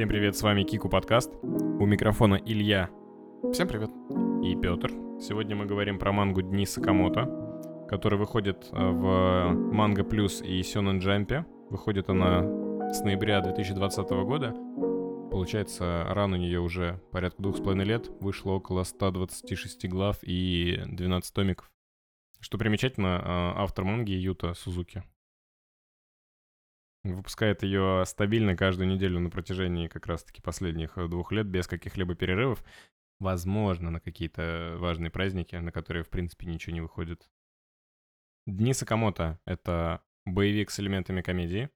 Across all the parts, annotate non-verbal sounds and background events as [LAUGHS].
Всем привет, с вами Кику подкаст. У микрофона Илья Всем привет. и Петр. Сегодня мы говорим про мангу Дни Сакамото, которая выходит э, в Манго Плюс и Сёнэн Джампе. Выходит она с ноября 2020 года. Получается, ран у нее уже порядка двух с половиной лет. Вышло около 126 глав и 12 томиков. Что примечательно, э, автор манги Юта Сузуки. Выпускает ее стабильно каждую неделю на протяжении как раз-таки последних э, двух лет, без каких-либо перерывов. Возможно, на какие-то важные праздники, на которые, в принципе, ничего не выходит. Дни Сакамото — это боевик с элементами комедии,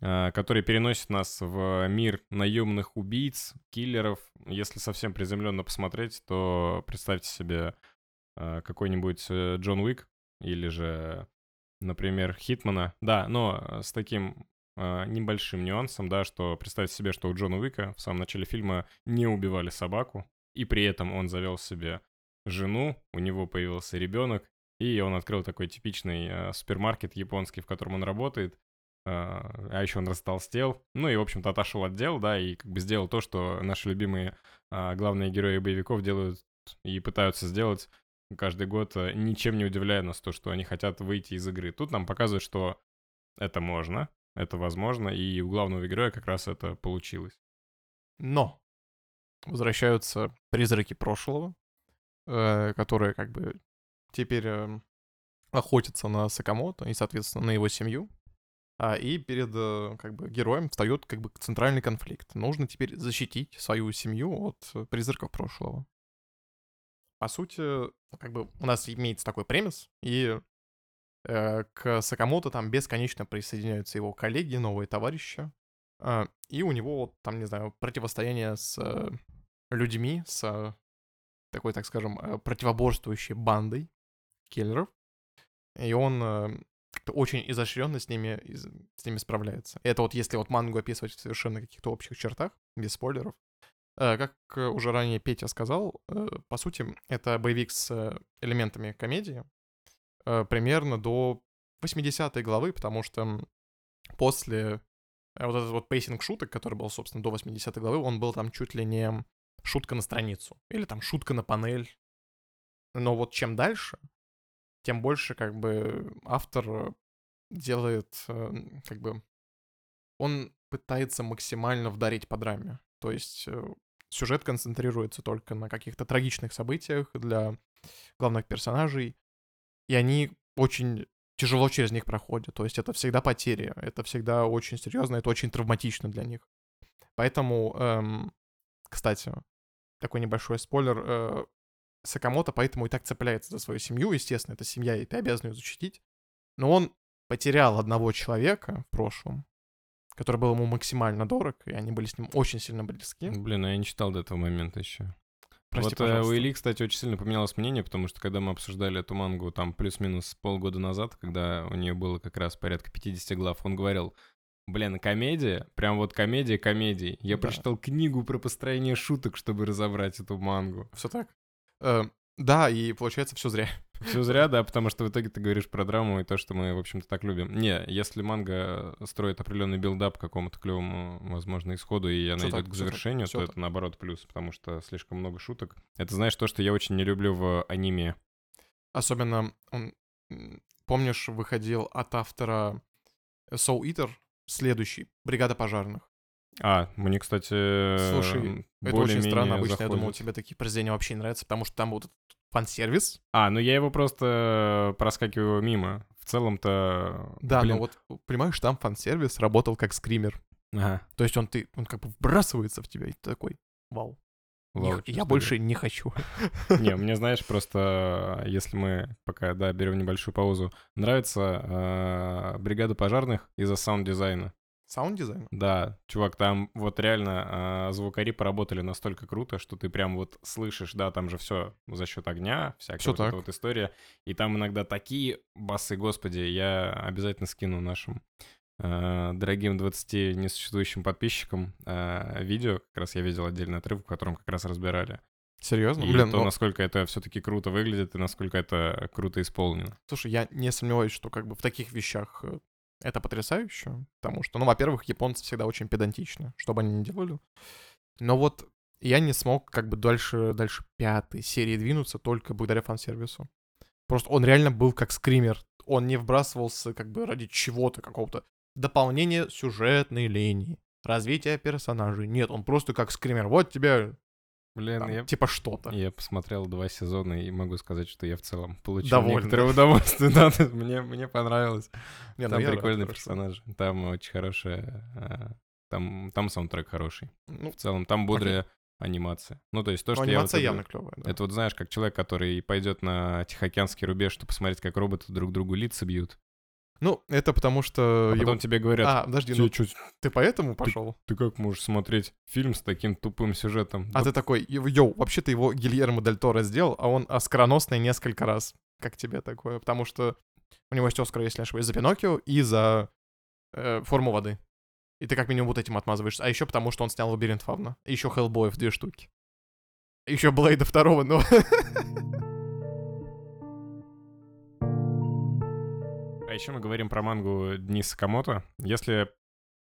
а, который переносит нас в мир наемных убийц, киллеров. Если совсем приземленно посмотреть, то представьте себе а, какой-нибудь э, Джон Уик или же, например, Хитмана. Да, но с таким а, небольшим нюансом, да, что представьте себе, что у Джона Уика в самом начале фильма не убивали собаку, и при этом он завел себе жену, у него появился ребенок, и он открыл такой типичный э, супермаркет японский, в котором он работает, а, а еще он растолстел, ну и, в общем-то, отошел от дел, да, и как бы сделал то, что наши любимые а, главные герои боевиков делают и пытаются сделать каждый год, э, ничем не удивляя нас то, что они хотят выйти из игры. Тут нам показывают, что это можно, это возможно, и у главного героя как раз это получилось. Но возвращаются призраки прошлого, э, которые как бы теперь э, охотятся на Сакамото и, соответственно, на его семью. А, и перед э, как бы героем встает как бы центральный конфликт. Нужно теперь защитить свою семью от э, призраков прошлого. По сути, как бы у нас имеется такой премис, и э, к Сакамото там бесконечно присоединяются его коллеги, новые товарищи. А, и у него, вот там, не знаю, противостояние с э, людьми, с э, такой, так скажем, э, противоборствующей бандой киллеров. И он э, как-то очень изощренно с ними, с ними справляется. Это вот если вот мангу описывать в совершенно каких-то общих чертах, без спойлеров. Э, Как э, уже ранее Петя сказал, э, по сути, это боевик с элементами комедии примерно до 80-й главы, потому что после вот этот вот pacing шуток, который был, собственно, до 80-й главы, он был там чуть ли не шутка на страницу. Или там шутка на панель. Но вот чем дальше, тем больше как бы автор делает как бы... Он пытается максимально вдарить по драме. То есть э, сюжет концентрируется только на каких-то трагичных событиях для главных персонажей, и они очень тяжело через них проходят. То есть это всегда потери, это всегда очень серьезно, это очень травматично для них. Поэтому, эм, кстати, такой небольшой спойлер. э, Сакамото поэтому и так цепляется за свою семью. Естественно, это семья, и ты обязан ее защитить. Но он потерял одного человека в прошлом, который был ему максимально дорог, и они были с ним очень сильно близки. Блин, а я не читал до этого момента еще. Прости, вот э, у пожалуйста. Ильи, кстати, очень сильно поменялось мнение, потому что когда мы обсуждали эту мангу там плюс-минус полгода назад, когда у нее было как раз порядка 50 глав, он говорил, блин, комедия, прям вот комедия комедий. Я Да. прочитал книгу про построение шуток, чтобы разобрать эту мангу. Все так? Э, да, и получается все зря. Все зря, да, потому что в итоге ты говоришь про драму и то, что мы, в общем-то, так любим. Не, если манга строит определенный build-up какому-то клевому, возможно, исходу, и она идет к завершению, то это наоборот плюс, потому что слишком много шуток. Это знаешь то, что я очень не люблю в аниме. Особенно, он, помнишь, выходил от автора Soul Eater следующий, «Бригада пожарных». А, мне, кстати, Слушай, Это очень странно, обычно я думал, тебе такие произведения вообще не нравятся, потому что там вот фан-сервис. А, ну я его просто проскакиваю мимо. В целом-то... Да, блин, но вот, понимаешь, там фан-сервис работал как скример. Ага. То есть он, ты, он как бы вбрасывается в тебя, и ты такой, вау. не Вау, чё я больше не хочу. [LAUGHS] Не, [LAUGHS] мне, знаешь, просто если мы пока, да, берем небольшую паузу, нравится э, бригада пожарных из-за саунд-дизайна. Саунд-дизайн? Да, чувак, там вот реально э, звукари поработали настолько круто, что ты прям вот слышишь, да, там же все за счет огня, всякая Всё вот эта так. вот история. И там иногда такие басы, господи, я обязательно скину нашим э, дорогим 20 несуществующим подписчикам э, видео. Как раз я видел отдельный отрывок, в котором как раз разбирали. Серьезно? И Блин, то, ну, насколько это все-таки круто выглядит и насколько это круто исполнено. слушай, я не сомневаюсь, что как бы в таких вещах э, Это потрясающе, потому что, ну, во-первых, японцы всегда очень педантичны, что бы они ни делали. Но вот я не смог как бы дальше, дальше пятой серии двинуться только благодаря фан-сервису. Просто он реально был как скример. Он не вбрасывался как бы ради чего-то, какого-то дополнения сюжетной линии, развития персонажей. Нет, он просто как скример. Вот тебе Блин, там, я, типа что-то. я посмотрел два сезона и могу сказать, что я в целом получил Доволен, некоторое удовольствие. [LAUGHS] Да, мне, мне понравилось. Не, ну Там я рад, прикольные хорошо. Там очень хорошая... а, Там, там саундтрек хороший. Ну, В целом, там бодрая анимация. Ну, то есть то, ну, что я... вот анимация это- явно клевая, да. Это вот знаешь, как человек, который пойдет на Тихоокеанский рубеж, чтобы посмотреть, как роботы друг другу лица бьют. Ну, это потому что... А его- потом тебе говорят, А, подожди, «Тебе ну чё, ты поэтому пошел? ты как можешь смотреть фильм с таким тупым сюжетом? А Да ты такой, «Йоу, вообще-то его Гильермо Дель Торо сделал, а он оскароносный несколько раз. Как тебе такое? Потому что у него есть Оскар, если не ошибаюсь, за Пиноккио и за э, Форму воды. И ты как минимум вот этим отмазываешься. А еще потому, что он снял Лабиринт Фавна. И еще Хеллбоев две штуки. Еще Блейда второго, но... [LAUGHS] А еще мы говорим про мангу Дни Сакамото. Если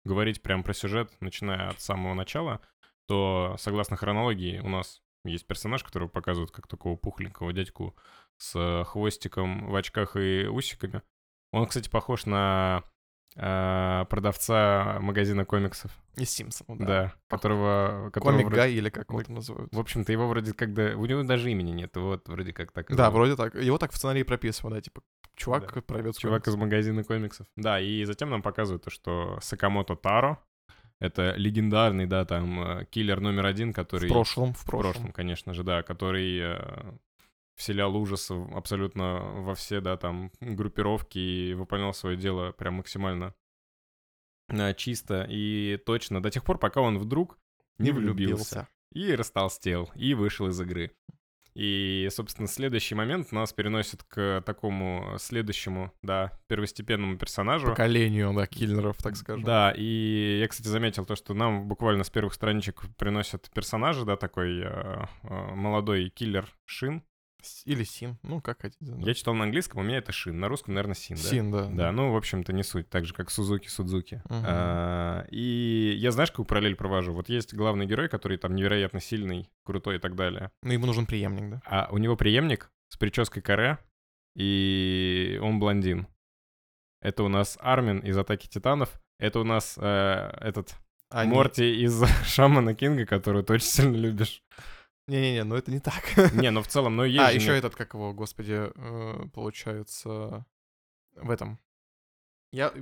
говорить прям про сюжет, начиная от самого начала, то, согласно хронологии, у нас есть персонаж, которого показывают как такого пухленького дядьку с хвостиком в очках и усиками. Он, кстати, похож на э, продавца магазина комиксов, Из Симпсонов, да, да. которого... которого Комик вроде- Гай или как его там называют. В общем-то, его вроде когда... У него даже имени нет, вот вроде как так. Да, зовут. вроде так. Его так в сценарии прописывают, да, типа, чувак Да. продавец Чувак комиксов. из магазина комиксов. Да, и затем нам показывают то, что Сакамото Таро — это легендарный, да, там, э, киллер номер один, который... В прошлом, в В прошлом. прошлом, конечно же, да, который э, вселял ужас абсолютно во все, да, там, группировки и выполнял свое дело прям максимально э, чисто и точно до тех пор, пока он вдруг не влюбился. И растолстел, и вышел из игры. И, собственно, следующий момент нас переносит к такому следующему, да, первостепенному персонажу. Поколению, да, киллеров, так скажем. Да, и я, кстати, заметил то, что нам буквально с первых страничек приносят персонажа, да, такой э, э, молодой киллер Шин. Или Син, ну, как хотите. да. Я читал на английском, у меня это Шин, на русском, наверное, Син, да? Син, да. Да, ну, в общем-то, не суть, так же, как Сузуки Судзуки. Мгм. А, и я, знаешь, какую параллель провожу? Вот есть главный герой, который там невероятно сильный, крутой и так далее. Ну, ему нужен преемник, да. А у него преемник с прической каре, и он блондин. Это у нас Армин из «Атаки Титанов». Это у нас э, этот Они- Морти из [LAUGHS] Шамана Кинга, которую ты очень сильно любишь. Не-не-не, ну это не так. Не, ну в целом, ну есть А, еще этот, как его, господи, э, получается, в этом. Я...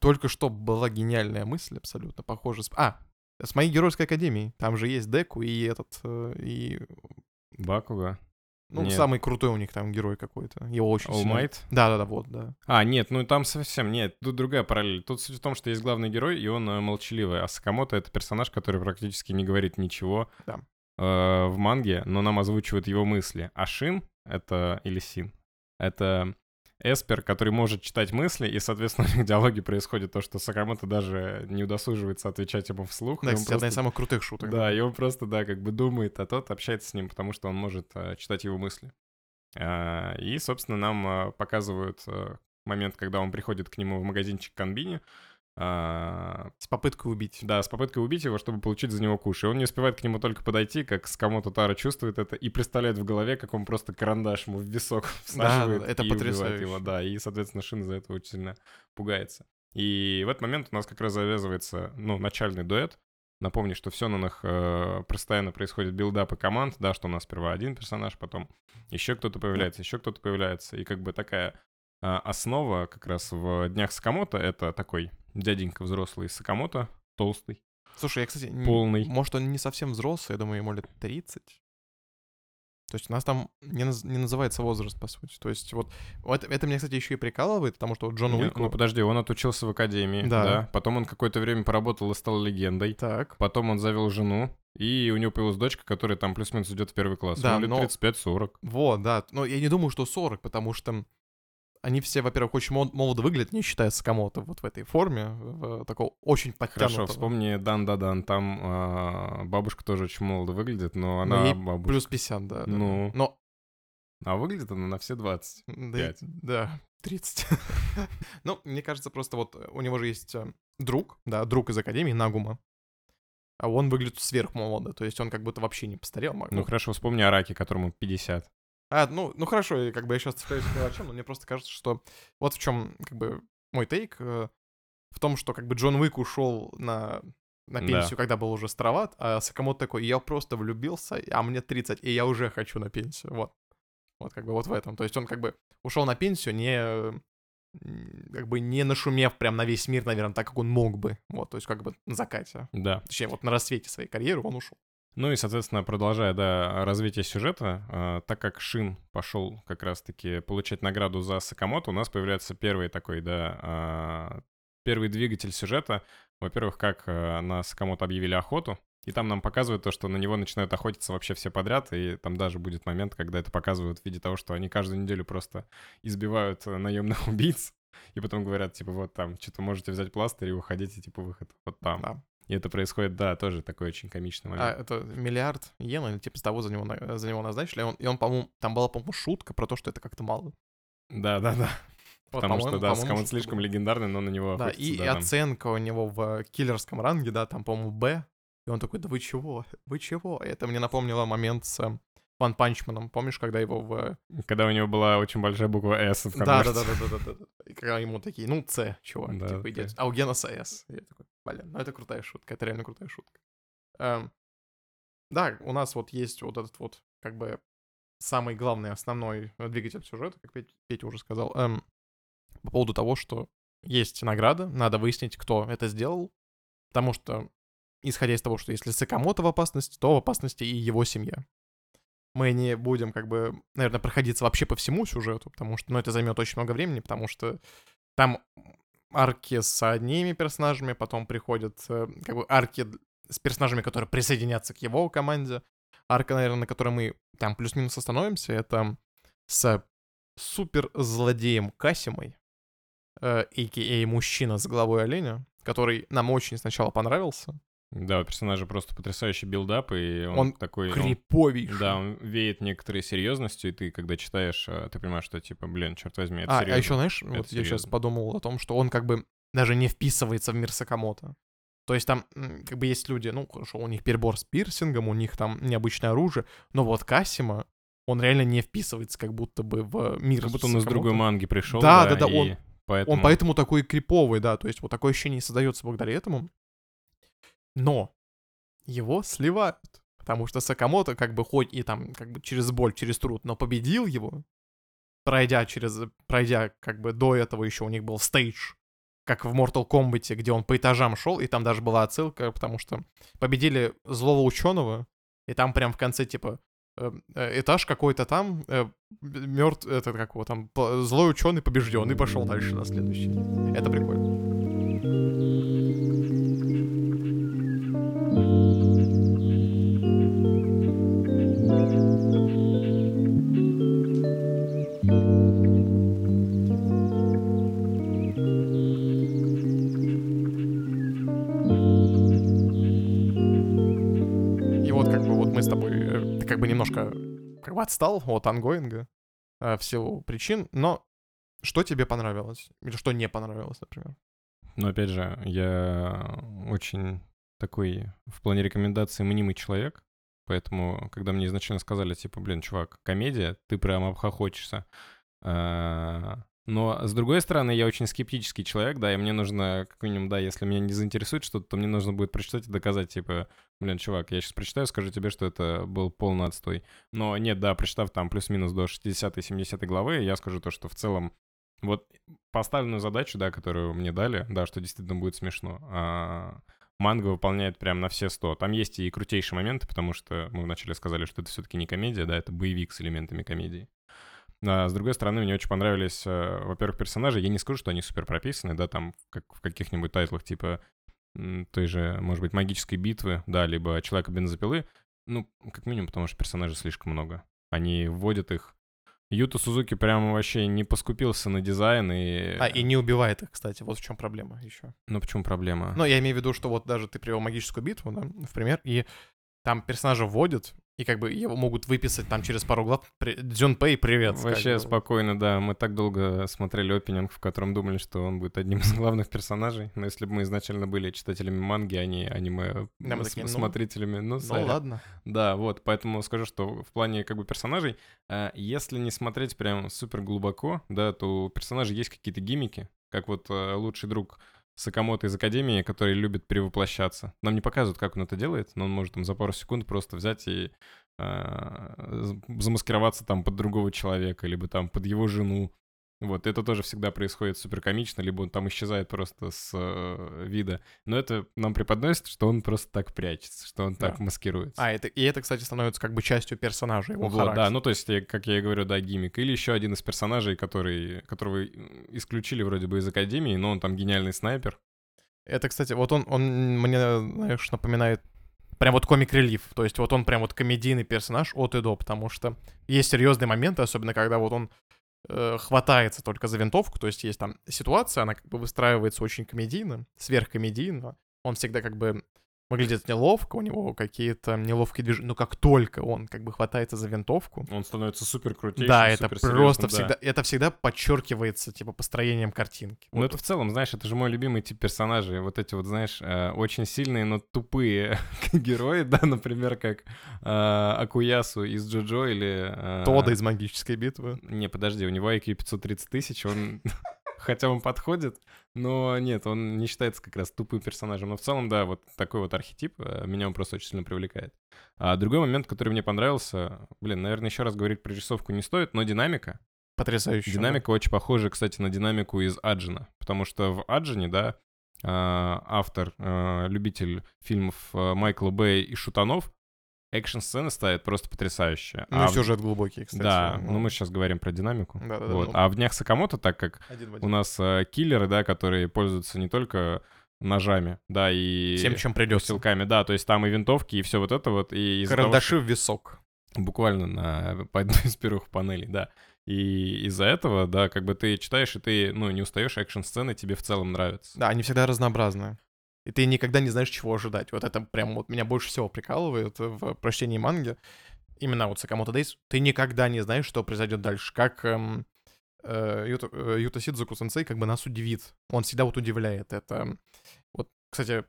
Только что была гениальная мысль абсолютно, похоже. с- А, с моей геройской академией. Там же есть Деку и этот, э, и... Бакуга. Ну, Нет. самый крутой у них там герой какой-то. Его очень All сильно- Might? Да-да-да, вот, да. А, нет, ну там совсем нет, тут другая параллель. Тут суть в том, что есть главный герой, и он э, молчаливый, а Сакамото — это персонаж, который практически не говорит ничего Да. Э, в манге, но нам озвучивают его мысли. А Шин — это... или Син — это эспер, который может читать мысли, и, соответственно, [LAUGHS] у них диалоги происходит то, что Сакамото даже не удосуживается отвечать ему вслух. Да, он кстати, одна из просто- самых крутых шуток. Да, и он просто, да, как бы думает, а тот общается с ним, потому что он может э, читать его мысли. А, и, собственно, нам э, показывают э, момент, когда он приходит к нему в магазинчик Конбини, С попыткой убить. да, с попыткой убить его, чтобы получить за него куш. И он не успевает к нему только подойти, как Сакамото Таро чувствует это и представляет в голове, как он просто карандаш ему в висок [LAUGHS] всаживает да, это и потрясающе. его. Да, и, соответственно, Шин из-за этого очень сильно пугается. И в этот момент у нас как раз завязывается, ну, начальный дуэт. Напомню, что в Сёнонах э, постоянно происходит build-up и команд, да, что у нас сперва один персонаж, потом еще кто-то появляется, еще кто-то появляется. И как бы такая а, основа как раз в Днях Сакамото — это такой дяденька взрослый Сакамото, толстый, Слушай, я, кстати, полный. может, он не совсем взрослый, я думаю, ему лет 30. То есть у нас там не, наз- не называется возраст, по сути. То есть вот, вот это меня, кстати, еще и прикалывает, потому что вот Джон Уику... ну подожди, он отучился в академии, Да. да. Потом он какое-то время поработал и стал легендой. Так. Потом он завел жену, и у него появилась дочка, которая там плюс-минус идет в первый класс. Да, Ему лет но- 35-40. Вот, да. Но я не думаю, что 40, потому что они все, во-первых, очень мол- молодо выглядят, не считая Сакамото вот в этой форме, в, такого очень подтянутого. Хорошо, вспомни Дан Да Дан. Там а, бабушка тоже очень молодо выглядит, но Но она ей бабушка. Плюс 50, да. да. Ну. Но, А выглядит она на все 20. да, да. 30. [LAUGHS] ну, мне кажется, просто вот у него же есть э, друг, да, друг из Академии, Нагума. А он выглядит сверхмолодо, то есть он как будто вообще не постарел. Ну хорошо, вспомни о Раке, которому 50. А, ну, ну хорошо, как бы я сейчас цепляюсь к мелочам, но мне просто кажется, что вот в чем как бы мой тейк, э, в том, что как бы Джон Уик ушел на, на пенсию, да. когда был уже староват, а Сакамото такой, я просто влюбился, а мне 30, и я уже хочу на пенсию, вот. Вот как бы вот в этом. То есть он как бы ушел на пенсию не как бы не нашумев прям на весь мир, наверное, так, как он мог бы. Вот, то есть как бы на закате. Да. Точнее, вот на рассвете своей карьеры он ушел. Ну и, соответственно, продолжая, да, развитие сюжета, э, так как Шин пошел как раз-таки получать награду за Сакамото, у нас появляется первый такой, да, э, первый двигатель сюжета. Во-первых, как э, на Сакамото объявили охоту, и там нам показывают то, что на него начинают охотиться вообще все подряд, и там даже будет момент, когда это показывают в виде того, что они каждую неделю просто избивают э, наемных [LAUGHS] убийц, и потом говорят, типа, вот там, что-то можете взять пластырь и уходите, типа, выход вот там. Да. И это происходит, да, тоже такой очень комичный момент. А это миллиард йен или типа с того за него, за него назначили? Он, и он, по-моему, там была, по-моему, шутка про то, что это как-то мало. Да, да, да. Вот, Потому что, да, Скамот слишком было. легендарный, но на него Да, и, да, и оценка у него в киллерском ранге, да, там, по-моему, Б, и он такой, да вы чего? Вы чего? Это мне напомнило момент с Ван Панчманом. Помнишь, когда его в... Когда у него была очень большая буква «С» в да, да, да, да, да, да, да. И когда ему такие, ну, «С», чувак, да, типа, идет. А у Генаса «С». я такой, блин, ну это крутая шутка, это реально крутая шутка. Эм, да, у нас вот есть вот этот вот, как бы, самый главный, основной двигатель сюжета, как Петя, Петя уже сказал, эм, по поводу того, что есть награда, надо выяснить, кто это сделал, потому что исходя из того, что если Сакамото в опасности, то в опасности и его семья. Мы не будем, как бы, наверное, проходиться вообще по всему сюжету, потому что, ну, это займет очень много времени, потому что там арки с одними персонажами, потом приходят, э, как бы, арки с персонажами, которые присоединятся к его команде. Арка, наверное, на которой мы там плюс-минус остановимся, это с супер злодеем Касимой, э, a.k.a. мужчина с головой оленя, который нам очень сначала понравился. Да, у персонажа просто потрясающий build-up, и он, он такой... Криповейший. Он, да, он веет некоторой серьезностью, и ты, когда читаешь, а, ты понимаешь, что, типа, блин, черт возьми, это а, серьезно. А еще, знаешь, это вот серьезно. я сейчас подумал о том, что он как бы даже не вписывается в мир Сакамото. То есть там, как бы, есть люди, ну, хорошо, у них перебор с пирсингом, у них там необычное оружие, но вот Касима, он реально не вписывается как будто бы в мир Как будто он из другой манги пришел, да, да, да, да он, поэтому... он поэтому такой криповый, да, то есть вот такое ощущение создается благодаря этому. Но его сливают. Потому что Сакамото как бы хоть и там как бы через боль, через труд, но победил его, пройдя через, пройдя как бы до этого еще у них был стейдж, как в Mortal Kombat, где он по этажам шел, и там даже была отсылка, потому что победили злого ученого, и там прям в конце типа э, э, этаж какой-то там, э, мертв, это как его там, злой ученый побежден, и пошел дальше на следующий. Это прикольно. Отстал от ангоинга э, в силу причин, но что тебе понравилось? Или что не понравилось, например? Ну, опять же, я очень такой в плане рекомендаций мнимый человек, поэтому, когда мне изначально сказали, типа, блин, чувак, комедия, ты прям обхохочешься, а, но, с другой стороны, я очень скептический человек, да, и мне нужно, как минимум, да, если меня не заинтересует что-то, то мне нужно будет прочитать и доказать, типа, блин, чувак, я сейчас прочитаю, скажу тебе, что это был полный отстой. Но нет, да, прочитав там плюс-минус до 60-70 главы, я скажу то, что в целом вот поставленную задачу, да, которую мне дали, да, что действительно будет смешно, а, манга выполняет прям на все 100. Там есть и крутейшие моменты, потому что мы вначале сказали, что это все-таки не комедия, да, это боевик с элементами комедии. А с другой стороны, мне очень понравились, э, во-первых, персонажи. Я не скажу, что они супер прописаны, да, там как в каких-нибудь тайтлах типа той же, может быть, магической битвы, да, либо человека бензопилы. Ну, как минимум, потому что персонажей слишком много. Они вводят их. Юта Сузуки прямо вообще не поскупился на дизайн и... А, и не убивает их, кстати, вот в чем проблема еще. Ну, почему проблема? Ну, я имею в виду, что вот даже ты привел магическую битву, да, в пример, и там персонажа вводят, и как бы его могут выписать там через пару глав. Дзюнпэй, привет. Вообще как бы. спокойно, да. Мы так долго смотрели опенинг, в котором думали, что он будет одним из [LAUGHS] главных персонажей. Но если бы мы изначально были читателями манги, а не аниме Да, мы с- такие, ну, ну, Ну сорян. ладно. Да, вот, поэтому скажу, что в плане как бы персонажей, э, если не смотреть прям супер глубоко, да, то у персонажей есть какие-то гиммики, как вот э, лучший друг Сакамото из Академии, который любит перевоплощаться. Нам не показывают, как он это делает, но он может там за пару секунд просто взять и з- замаскироваться там под другого человека, либо там под его жену. Вот, это тоже всегда происходит супер комично, либо он там исчезает просто с э, вида. Но это нам преподносит, что он просто так прячется, что он так Да. маскируется. А, это, и это, кстати, становится как бы частью персонажа, его Вот, характера. да, ну то есть, как я и говорю, да, гиммик. Или еще один из персонажей, который, которого исключили вроде бы из Академии, но он там гениальный снайпер. Это, кстати, вот он, он мне, знаешь, напоминает прям вот комик-релив. То есть вот он прям вот комедийный персонаж от и до, потому что есть серьезные моменты, особенно когда вот он э, хватается только за винтовку, то есть есть там ситуация, она как бы выстраивается очень комедийно, сверхкомедийно. Он всегда как бы выглядит неловко, у него какие-то неловкие движения, но как только он как бы хватается за винтовку, Он становится супер крутейшим, да, это просто да. всегда, это всегда подчеркивается типа построением картинки. Ну, Вот это в целом, знаешь, это же мой любимый тип персонажей. Вот эти вот, знаешь, э, очень сильные, но тупые [LAUGHS] герои, да, например, как э, Акуясу из Джоджо или... э, Тода из магической битвы. Не, подожди, у него IQ 530 тысяч, он... [LAUGHS] Хотя он подходит, но нет, он не считается как раз тупым персонажем. Но в целом, да, вот такой вот архетип, э, меня он просто очень сильно привлекает. А другой момент, который мне понравился, блин, наверное, еще раз говорить про рисовку не стоит, но динамика. Потрясающе. Динамика очень похожа, кстати, на динамику из Аджина, потому что в Аджине, да, а, автор, а, любитель фильмов а, Майкла Бэя и шутанов, экшн-сцены ставит просто потрясающие. Ну, А и в- сюжет глубокий, кстати. Да, ну. ну мы сейчас говорим про динамику. Да-да-да, Вот. ну. А в Днях Сакамото, так как Один в у один. нас а, киллеры, да, которые пользуются не только ножами, да, и Всем, чем придется. силками, да, то есть там и винтовки, и все вот это вот, и из-за того, Карандаши в висок. буквально на по одной из первых панелей, да. И из-за этого, да, как бы ты читаешь, и ты, ну, не устаешь, экшн-сцены тебе в целом нравятся. Да, они всегда разнообразные. И ты никогда не знаешь, чего ожидать. Вот это прям вот меня больше всего прикалывает в прочтении манги. Именно вот Сакамото Дейс. Ты никогда не знаешь, что произойдет дальше. Как эм, э, Юта, э, Юта Сенсей как бы нас удивит. Он всегда вот удивляет. Это вот, кстати,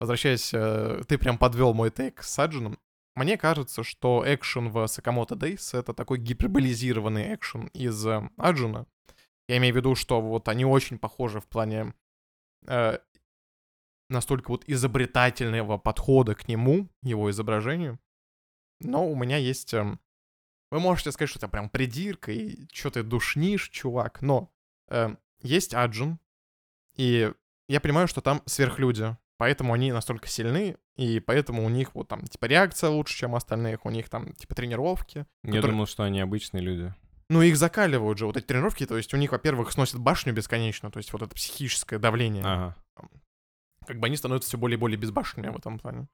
возвращаясь, э, ты прям подвел мой тейк с Саджином. Мне кажется, что экшен в Сакамото Дейс — это такой гиперболизированный экшен из э, Аджина. Я имею в виду, что вот они очень похожи в плане э, настолько вот изобретательного подхода к нему, его изображению. Но у меня есть... эм, вы можете сказать, что это прям придирка, и что ты душнишь, чувак, но эм, есть Аджин, и я понимаю, что там сверхлюди, поэтому они настолько сильны, и поэтому у них вот там, типа, реакция лучше, чем остальных, у них там, типа, тренировки. Я Который- думал, что они обычные люди. Ну, их закаливают же, вот эти тренировки, то есть у них, во-первых, сносят башню бесконечно, то есть вот это психическое давление. Ага. Как бы они становятся все более и более безбашенными в этом плане.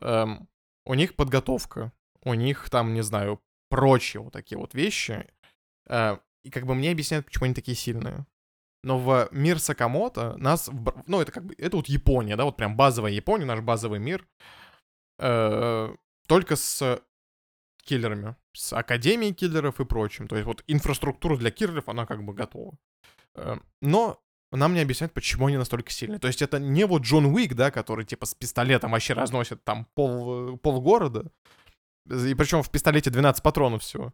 Эм, у них подготовка, у них там, не знаю, прочие вот такие вот вещи. Э, и как бы мне объясняют, почему они такие сильные. Но в мир Сакамото нас... Ну, это как бы... Это вот Япония, да, вот прям базовая Япония, наш базовый мир. Э, только с киллерами. С Академией киллеров и прочим. То есть вот инфраструктура для киллеров, она как бы готова. Э, Но нам не объясняют, почему они настолько сильные. То есть это не вот Джон Уик, да, который типа с пистолетом вообще разносит там пол, пол города. И причем в пистолете 12 патронов всего.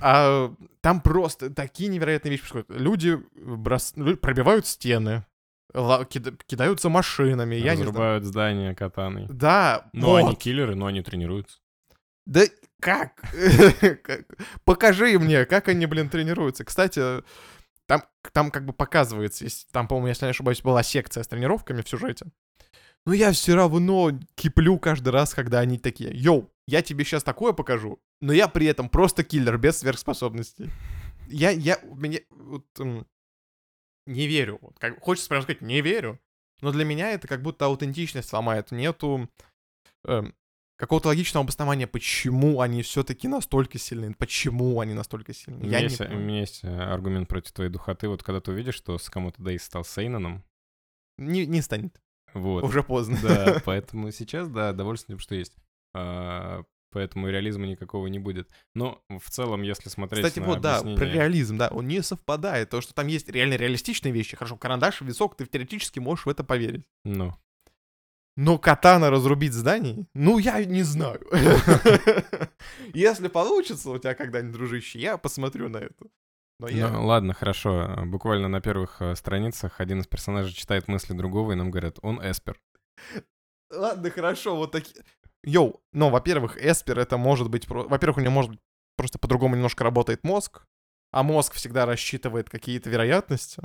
А там просто такие невероятные вещи происходят. Люди брос- пробивают стены, кидаются машинами, я не знаю. Разрубают здание катаной. Да, Но вот. они киллеры, но они тренируются. Да? Как? [LAUGHS] Покажи мне, как они, блин, тренируются. Кстати, там, там как бы показывается, если- там, по-моему, если не ошибаюсь, была секция с тренировками в сюжете. Но я все равно киплю каждый раз, когда они такие, йоу, я тебе сейчас такое покажу, но я при этом просто киллер без сверхспособностей. Я, я, мне, вот, м, не верю. Вот, как, хочется прям сказать, не верю. Но для меня это как будто аутентичность ломает. Нету эм, какого-то логичного обоснования, почему они все-таки настолько сильны, почему они настолько сильны. У Я меня, не есть, у меня есть э, аргумент против твоей духоты. Вот когда ты увидишь, что Сакамото Дейс стал Сейнаном, не, не станет. вот. Уже поздно. Да, [LAUGHS] поэтому сейчас, да, довольствуем тем, что есть. А, поэтому реализма никакого не будет. Но в целом, если смотреть Кстати, на вот, да, объяснение- про реализм, да, он не совпадает. То, что там есть реально реалистичные вещи, хорошо, карандаш, висок, ты теоретически можешь в это поверить. Ну, Но катана разрубить зданий? Ну, я не знаю. [LAUGHS] Если получится у тебя когда-нибудь, дружище, я посмотрю на это. Но я... Ну, ладно, хорошо. Буквально на первых э, страницах один из персонажей читает мысли другого, и нам говорят, он эспер. [LAUGHS] Ладно, хорошо, вот такие... Йоу, но, во-первых, Эспер это может быть... про- Во-первых, у него может быть просто по-другому немножко работает мозг, а мозг всегда рассчитывает какие-то вероятности.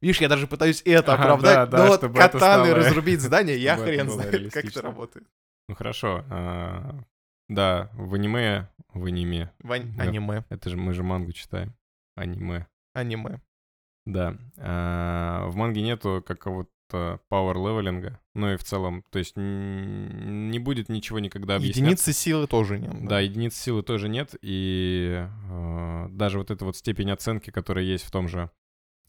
Видишь, я даже пытаюсь это Ага, оправдать, да, да, но вот катаны стало- разрубить [LAUGHS] здание, я хрен знает, как это работает. Ну хорошо. а, Да, в аниме, в аниме. Да. Аниме, Это же мы же мангу читаем. Аниме. аниме. Да. а, В манге нету какого-то power левелинга. Ну и в целом, то есть не будет ничего никогда объясняться. Единицы силы тоже нет. Да, единиц силы тоже нет, и э, даже вот эта вот степень оценки, которая есть в том же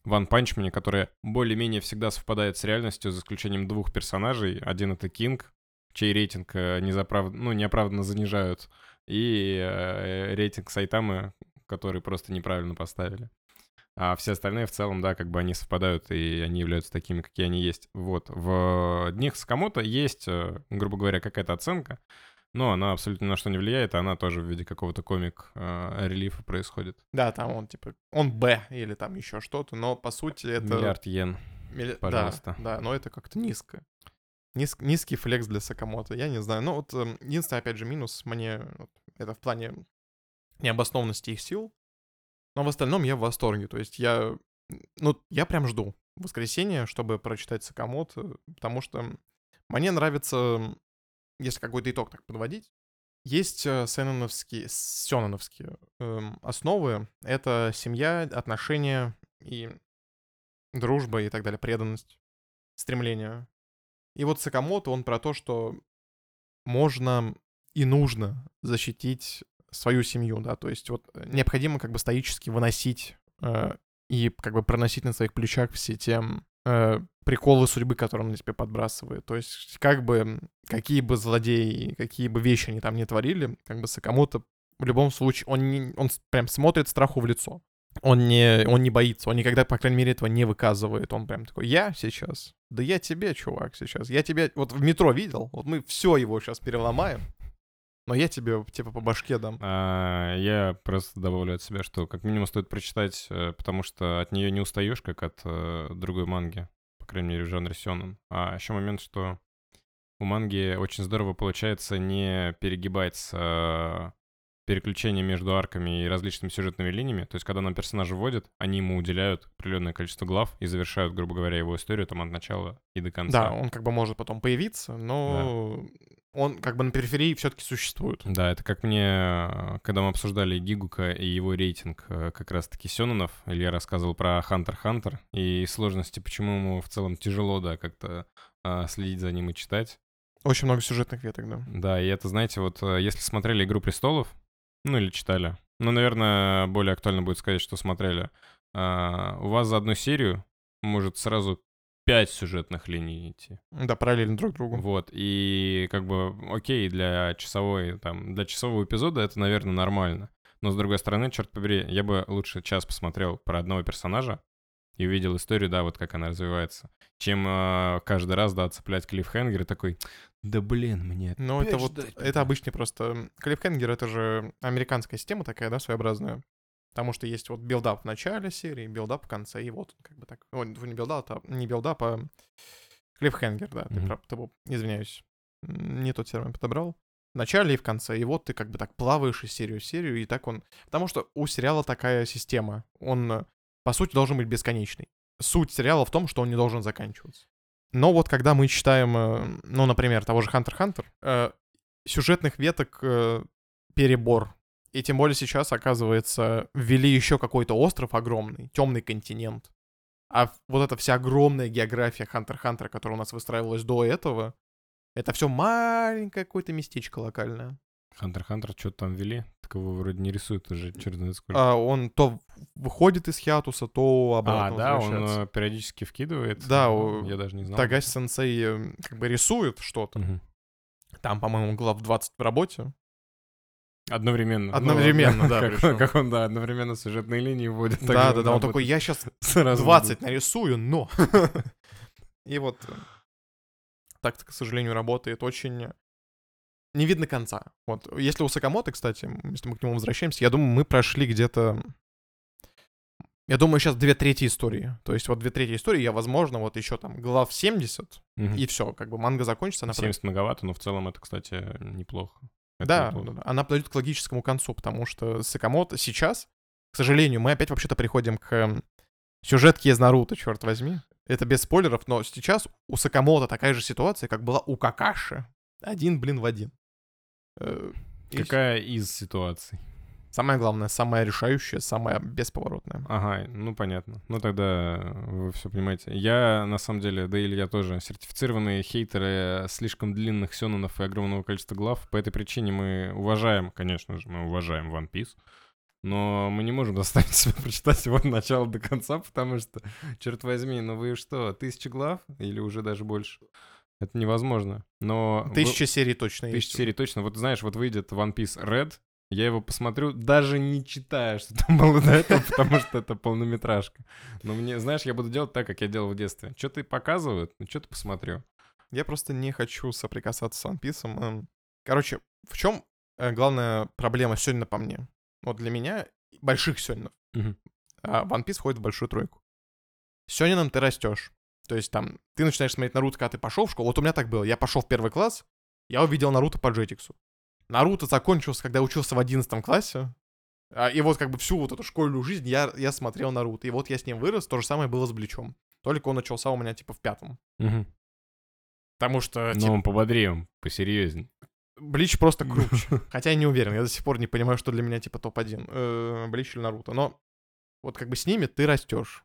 One Punch Man, которая более-менее всегда совпадает с реальностью, за исключением двух персонажей. Один это Кинг, чей рейтинг э, незаправ... ну, неоправданно занижают, и э, рейтинг Сайтамы, который просто неправильно поставили. А все остальные в целом, да, как бы они совпадают, и они являются такими, какие они есть. Вот. В днях Сакамото есть, э, грубо говоря, какая-то оценка, но она абсолютно ни на что не влияет, а она тоже в виде какого-то комик-релифа происходит. Да, там он типа, он Б или там еще что-то, но по сути это... Миллиард йен. Милли- да, Пожалуйста. Да, но это как-то низко. Низ- низкий флекс для Сакамото, я не знаю. Ну вот эм, единственный, опять же, минус мне, вот, это в плане необоснованности их сил. Но в остальном я в восторге. То есть я, ну, я прям жду воскресенья, чтобы прочитать Сакамото, потому что мне нравится, если какой-то итог так подводить, есть э, сёнэновские, сёнэновские эм, основы. Это семья, отношения и дружба и так далее, преданность, стремление. И вот Сакамото, он про то, что можно и нужно защитить свою семью, да, то есть вот необходимо как бы стоически выносить э, и как бы проносить на своих плечах все те э, приколы судьбы, которые он на тебе подбрасывает. То есть как бы какие бы злодеи, какие бы вещи они там не творили, как бы Сакамото в любом случае, он, не, он прям смотрит страху в лицо. Он не, он не боится, он никогда, по крайней мере, этого не выказывает. Он прям такой, я сейчас? Да я тебе, чувак, сейчас. Я тебя вот в метро видел, вот мы все его сейчас переломаем, но я тебе, типа, по башке дам. А, я просто добавлю от себя, что как минимум стоит прочитать, э, потому что от нее не устаешь, как от э, другой манги, по крайней мере, в жанре сёнэн. А еще момент, что у манги очень здорово получается не перегибать с э, переключением между арками и различными сюжетными линиями. То есть, когда нам персонажа вводят, они ему уделяют определенное количество глав и завершают, грубо говоря, его историю там от начала и до конца. Да, он как бы может потом появиться, но он как бы на периферии все-таки существует. Да, это как мне, э, когда мы обсуждали Гигука и его рейтинг э, как раз-таки Сёнонов, Илья рассказывал про Хантер Хантер и сложности, почему ему в целом тяжело, да, как-то а, следить за ним и читать. Очень много сюжетных веток, да. Да, и это, знаете, вот э, если смотрели «Игру престолов», ну или читали, ну, наверное, более актуально будет сказать, что смотрели, у вас за одну серию может сразу пять сюжетных линий идти. Да, параллельно друг другу. Вот, и как бы, окей, для часовой, там, для часового эпизода это, наверное, нормально. Но, с другой стороны, черт побери, я бы лучше час посмотрел про одного персонажа и увидел историю, да, вот как она развивается, чем э, каждый раз, да, цеплять клиффхенгер и такой, да блин, мне Ну, это вот, ждать это надо». обычный просто... Клиффхенгер — это же американская система такая, да, своеобразная. Потому что есть вот build-up в начале серии, build-up в конце, и вот как бы так... Ой, не build-up, а не build-up, а клиффхенгер, да, ты Мгм. прав, ты извиняюсь, не тот термин подобрал. В начале и в конце, и вот ты как бы так плаваешь из серии в серию, и так он... Потому что у сериала такая система, он, по сути, должен быть бесконечный. Суть сериала в том, что он не должен заканчиваться. Но вот когда мы читаем, э, ну, например, того же Хантер Хантер, э, сюжетных веток э, перебор. И тем более сейчас, оказывается, ввели еще какой-то остров огромный, темный континент. А вот эта вся огромная география Хантер Хантера, которая у нас выстраивалась до этого, это все маленькое какое-то местечко локальное. Хантер Хантер что-то там ввели, так его вроде не рисуют уже черт знает сколько. А он то выходит из хиатуса, то А, обратно да, он э, периодически вкидывает. Да, Ну, я даже не знал. Тагаси сенсей э, как бы рисует что-то. Мгм. Там, по-моему, глав 20 в работе. Одновременно. Ну, Одновременно, да, Как, как он, да, одновременно сюжетные линии вводит. так Да, да, да, он такой, я сейчас Сразу 20 нарисую, но... [LAUGHS] И вот э, так-то, к сожалению, работает очень... Не видно конца. Вот, если у Сакамото, кстати, если мы к нему возвращаемся, я думаю, мы прошли где-то... Я думаю, сейчас две трети истории. То есть вот две трети истории, я, возможно, вот еще там глав 70, Мгм. и все, как бы манга закончится, она 70 многовато, но в целом это, кстати, неплохо. Да, да. она подойдет к логическому концу, потому что Сакамото сейчас, к сожалению, мы опять вообще-то приходим к эм, сюжетке из Наруто, черт возьми. Это без спойлеров, но сейчас у Сакамото такая же ситуация, как была у Какаши. Один, блин, в один. Э, Какая из ситуаций? Самое главное, самое решающее, самое бесповоротное. Ага, ну понятно. Ну тогда вы все понимаете. Я, на самом деле, да или я тоже, сертифицированные хейтеры слишком длинных сёнонов и огромного количества глав. По этой причине мы уважаем, конечно же, мы уважаем One Piece. Но мы не можем [LAUGHS] заставить себя прочитать его от начала до конца, потому что, черт возьми, ну вы что, тысяча глав или уже даже больше? Это невозможно. Но... вы- Тысяча серий точно есть. Тысяча серий точно. Вот знаешь, вот выйдет One Piece Red, я его посмотрю, даже не читая, что там было до этого, потому что это полнометражка. Но мне, знаешь, я буду делать так, как я делал в детстве. Что-то показывают, ну что-то посмотрю. Я просто не хочу соприкасаться с One Piece. Эм, Короче, в чем главная проблема сегодня по мне? Вот для меня, больших сёнинов, Мгм. а One Piece входит в большую тройку. Сёнином ты растешь. То есть там, ты начинаешь смотреть Наруто, когда ты пошел в школу. Вот у меня так было. Я пошел в первый класс, я увидел Наруто по Джетиксу. Наруто закончился, когда я учился в 11 классе. А, И вот как бы всю вот эту школьную жизнь я, я смотрел Наруто. И вот я с ним вырос, то же самое было с Бличом. Только он начался у меня типа в пятом. Мгм. Потому что, Но типа, он пободрее, он посерьезней. Блич просто [LAUGHS] круче. Хотя я не уверен, я до сих пор не понимаю, что для меня типа топ-1. Э, Блич или Наруто. Но вот как бы с ними ты растешь.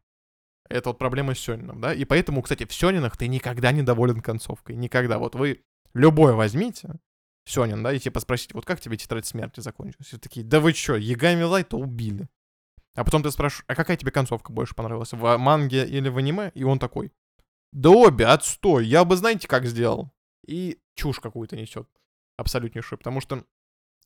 Это вот проблема с Сёнином, да? И поэтому, кстати, в Сёнинах ты никогда не доволен концовкой. Никогда. Вот вы любое возьмите, Сёнин, да, и типа спросите, вот как тебе тетрадь смерти закончилась? И такие, да вы чё, Ягами Лайта убили. А потом ты спрашиваешь, а какая тебе концовка больше понравилась, в манге или в аниме? И он такой, да обе, отстой, я бы знаете, как сделал. И чушь какую-то несет абсолютнейшую, потому что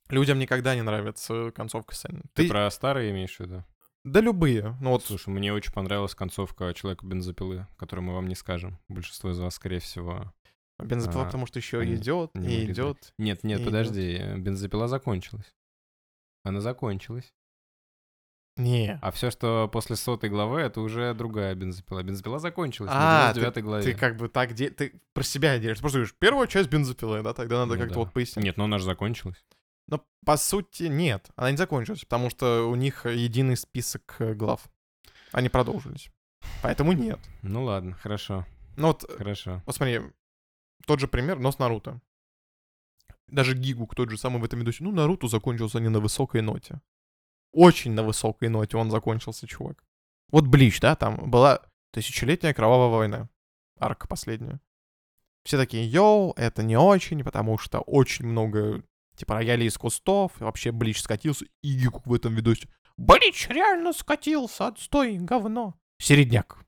людям никогда не нравится концовка сцены. Ты Ты, про старые имеешь в виду? Да любые. Ну вот, Слушай, мне очень понравилась концовка Человека бензопилы, которую мы вам не скажем. Большинство из вас, скорее всего. Бензопила, а, потому что еще они идет не и идет. Нет, нет, подожди, э, бензопила закончилась. Она закончилась. Не. А все, что после сотой главы, это уже другая бензопила. Бензопила закончилась А, на ты, 99 главе. ты как бы так, де... ты про себя делаешь. Ты просто говоришь, первая часть бензопилы, да, тогда надо Ну как-то да. вот пояснить. Нет, но она же закончилась. Но по сути нет, она не закончилась, потому что у них единый список э, глав. Они продолжились. Поэтому нет. Ну ладно, хорошо, Ну вот, э, хорошо. вот смотри, тот же пример, но с Наруто. Даже Гигук тот же самый в этом видосе. Ну, Наруто закончился не на высокой ноте. Очень на высокой ноте он закончился, чувак. Вот Блич, да, там была тысячелетняя кровавая война. Арка последняя. Все такие, йоу, это не очень, потому что очень много, типа, роялей из кустов, и вообще Блич скатился, и Гигук в этом видосе. Блич реально скатился, отстой, говно. Середняк.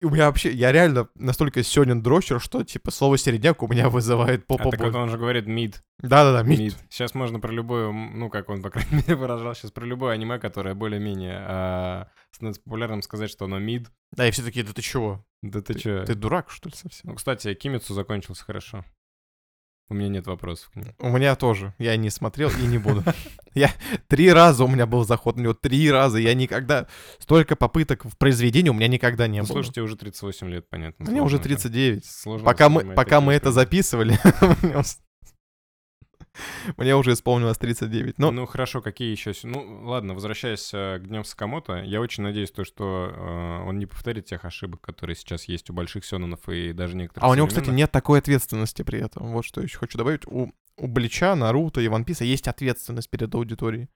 И у меня вообще, я реально настолько сёнин дрочер, что, типа, слово середняк у меня вызывает А попа так вот он же говорит мид. Да-да-да, мид. Сейчас можно про любое, м, ну, как он, по крайней [LAUGHS] мере, выражал, сейчас про любое аниме, которое более-менее а, становится популярным, сказать, что оно мид. Да, и все такие, да ты чего? Да ты чё? Ты дурак, что ли, совсем? Ну, кстати, Кимицу закончился хорошо. У меня нет вопросов к нему. У меня тоже. Я не смотрел и не буду. [LAUGHS] Я три раза у меня был заход на него. Три раза. Я никогда... Столько попыток в произведении у меня никогда не Ну, было. слушайте, уже 38 лет, понятно. Мне уже сложно это. 39. Сложно Пока мы, пока мы это записывали, [LAUGHS] мне уже исполнилось 39. Ну, Ну, хорошо, какие еще... Ну, ладно, возвращаясь э, к Днем Сакамото, я очень надеюсь, то, что э, он не повторит тех ошибок, которые сейчас есть у больших сёнонов и даже некоторых а у него, кстати, нет такой ответственности при этом. Вот что еще хочу добавить. У, у Блича, Наруто и Ван Писа есть ответственность перед аудиторией.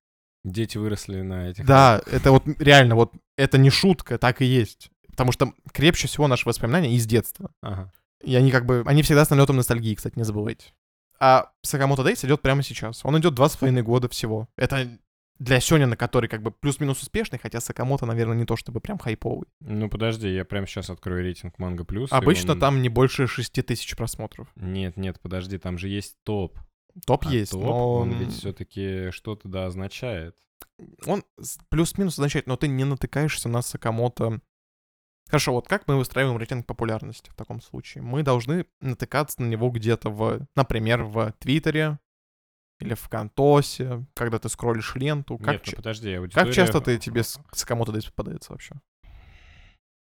Дети выросли на этих... Да, это вот реально, вот это не шутка, так и есть. Потому что крепче всего наши воспоминания из детства. Ага. И они как бы, они всегда с налетом ностальгии, кстати, не забывайте. А Сакамото Дейс идет прямо сейчас. Он идет два с половиной года всего. Это для Сёнина, который как бы плюс-минус успешный, хотя Сакамото, наверное, не то чтобы прям хайповый. Ну, подожди, я прямо сейчас открою рейтинг Манга Плюс. Обычно он- там не больше 6 тысяч просмотров. Нет, нет, подожди, там же есть топ. Топ А есть, топ, но он ведь все-таки что-то да означает. он плюс-минус означает, но ты не натыкаешься на Сакамото. Хорошо, вот как мы выстраиваем рейтинг популярности в таком случае? Мы должны натыкаться на него где-то в, например, в Твиттере или в Кантосе, когда ты скроллишь ленту. Как, Нет, ну подожди, как аудитория... часто ты тебе с- Сакамото здесь попадается вообще?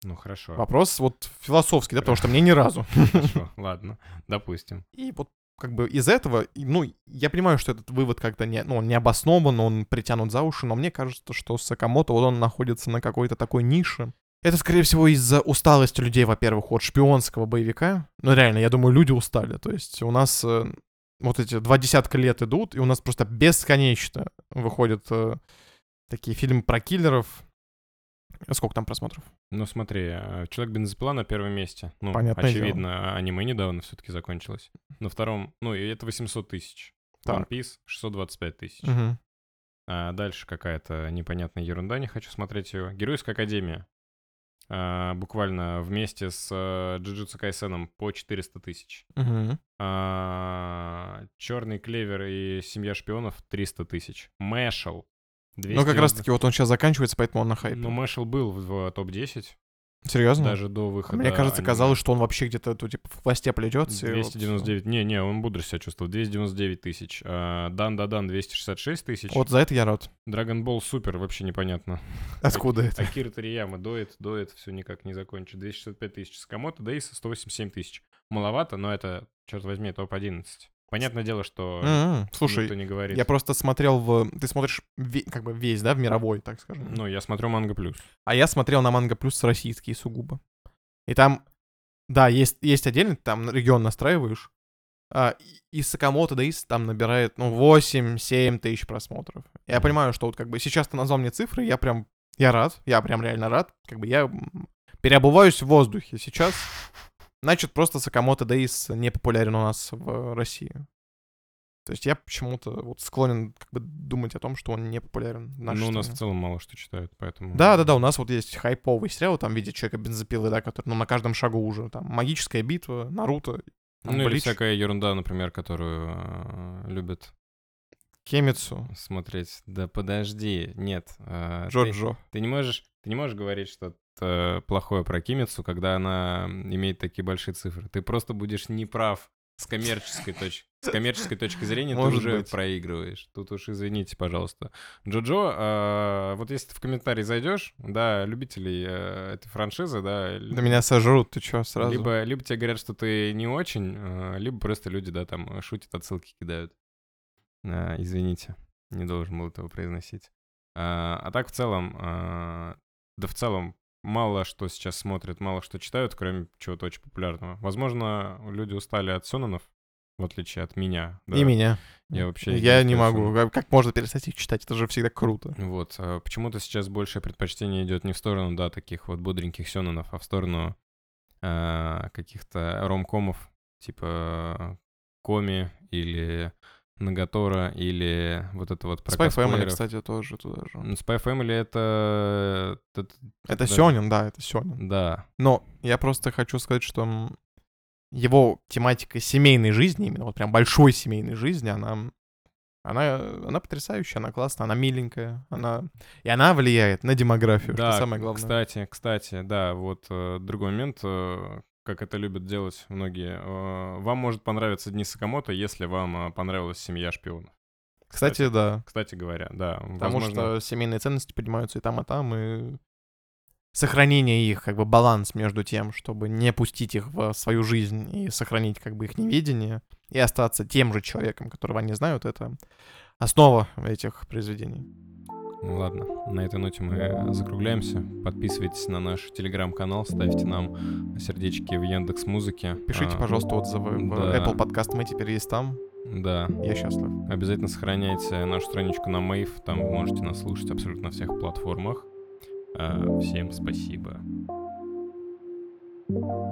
Ну хорошо. Вопрос вот философский, да, потому что мне ни разу. [LAUGHS] Хорошо, ладно, допустим. И вот как бы из этого, ну, я понимаю, что этот вывод как-то не, ну, он не обоснован, он притянут за уши, но мне кажется, что Сакамото, вот он находится на какой-то такой нише. Это, скорее всего, из-за усталости людей, во-первых, от шпионского боевика. Ну, реально, я думаю, люди устали. То есть у нас э, вот эти два десятка лет идут, и у нас просто бесконечно выходят э, такие фильмы про киллеров. Сколько там просмотров? Ну смотри, э, Человек бензопила на первом месте. Ну, Понятное очевидно, аниме недавно все-таки закончилось. На втором, ну, и это 800 тысяч. One Так. Piece 625 тысяч. Мгм. А дальше какая-то непонятная ерунда, не хочу смотреть ее. Геройская академия. А, буквально вместе с э, Джуджутсу Кайсеном по 400 тысяч. Мгм. Черный клевер и семья шпионов 300 тысяч. Мэшел. Ну, как раз-таки вот он сейчас заканчивается, поэтому он на хайпе. Ну, Мэшел был в, в топ-10, Серьезно? даже до А выхода. Мне кажется, аниме. казалось, что он вообще где-то тут типа в хвосте плетется. и вот 299. Не-не, он бодро себя чувствовал. 299 тысяч. А, Дан да Дан 266 тысяч. Вот за это я рад. Dragon Ball Супер вообще непонятно. [LAUGHS] Откуда это? Акира Тарияма доет, доет, все никак не закончит. 265 тысяч. Сакамото Дейса 187 тысяч. Маловато, но это, черт возьми, топ-11. Понятное дело, что никто Слушай, не говорит. я просто смотрел в... Ты смотришь ве- как бы весь, да, в мировой, так скажем. Ну, я смотрю Манго Плюс. А я смотрел на Манго Плюс российские сугубо. И там, да, есть, есть отдельно, ты там регион настраиваешь, а, и- Сакамото Дейс там набирает, ну, 8-7 тысяч просмотров. Я Мгм. понимаю, что вот как бы сейчас ты назвал мне цифры, я прям, я рад, я прям реально рад. Как бы я переобуваюсь в воздухе сейчас. Значит, просто Сакамото Дейс не популярен у нас в России. То есть я почему-то вот склонен как бы думать о том, что он не популярен в нашей Ну, у нас в целом мало что читают, поэтому... Да, да, да, у нас вот есть хайповый сериал, там в виде человека бензопилы, да, который, ну, на каждом шагу уже, там, магическая битва, Наруто, там, Ну, или Блич, всякая ерунда, например, которую э, любят Кемицу, смотреть. Да подожди, нет. э, ты- Джоджо. Ты не можешь, ты не можешь говорить плохое про Кимицу, когда она имеет такие большие цифры. Ты просто будешь неправ с коммерческой точки. С коммерческой точки зрения ты Может уже быть. проигрываешь. Тут уж извините, пожалуйста. Джоджо, а, вот если ты в комментарий зайдешь, да, любителей э, этой франшизы, да, Да меня сожрут, ты чё, сразу? либо, либо тебе говорят, что ты не очень, э, либо просто люди, да, там шутят, отсылки кидают. А, Извините, не должен был этого произносить. А а так в целом, а, да в целом, мало что сейчас смотрят, мало что читают, кроме чего-то очень популярного. Возможно, люди устали от сёнэнов, в отличие от меня. да. И меня. Я вообще Я не единственный могу. Как, как можно перестать их читать? Это же всегда круто. Вот, а почему-то сейчас большее предпочтение идет не в сторону, да, таких вот бодреньких сёнэнов, а в сторону а, каких-то ромкомов, типа Коми или Нагатора, или вот это вот про Spy Family, кстати, тоже туда же. Spy Family это... это- Это. Сёнин, да, это Сёнин. Да, Но я просто хочу сказать, что его тематика семейной жизни, именно вот прям большой семейной жизни, она, она, она потрясающая, она классная, она миленькая, она... И она влияет на демографию, да, что самое главное. кстати, кстати, да, вот э, другой момент, э, как это любят делать многие. Э, вам может понравиться Дни Сакамото, если вам э, понравилась «Семья шпионов». Кстати, да. Кстати говоря, да. Потому возможно, что семейные ценности поднимаются и там, и там, и сохранение их, как бы баланс между тем, чтобы не пустить их в свою жизнь и сохранить как бы их неведение, и остаться тем же человеком, которого они знают, это основа этих произведений. Ну ладно, на этой ноте мы закругляемся. Подписывайтесь на наш телеграм-канал, ставьте нам сердечки в Яндекс Музыке. Пишите, пожалуйста, отзывы в да. Apple Podcast, мы теперь есть там. Да, Я счастлив. обязательно сохраняйте нашу страничку на Мейв, там вы можете нас слушать абсолютно на всех платформах. А, Всем спасибо. thank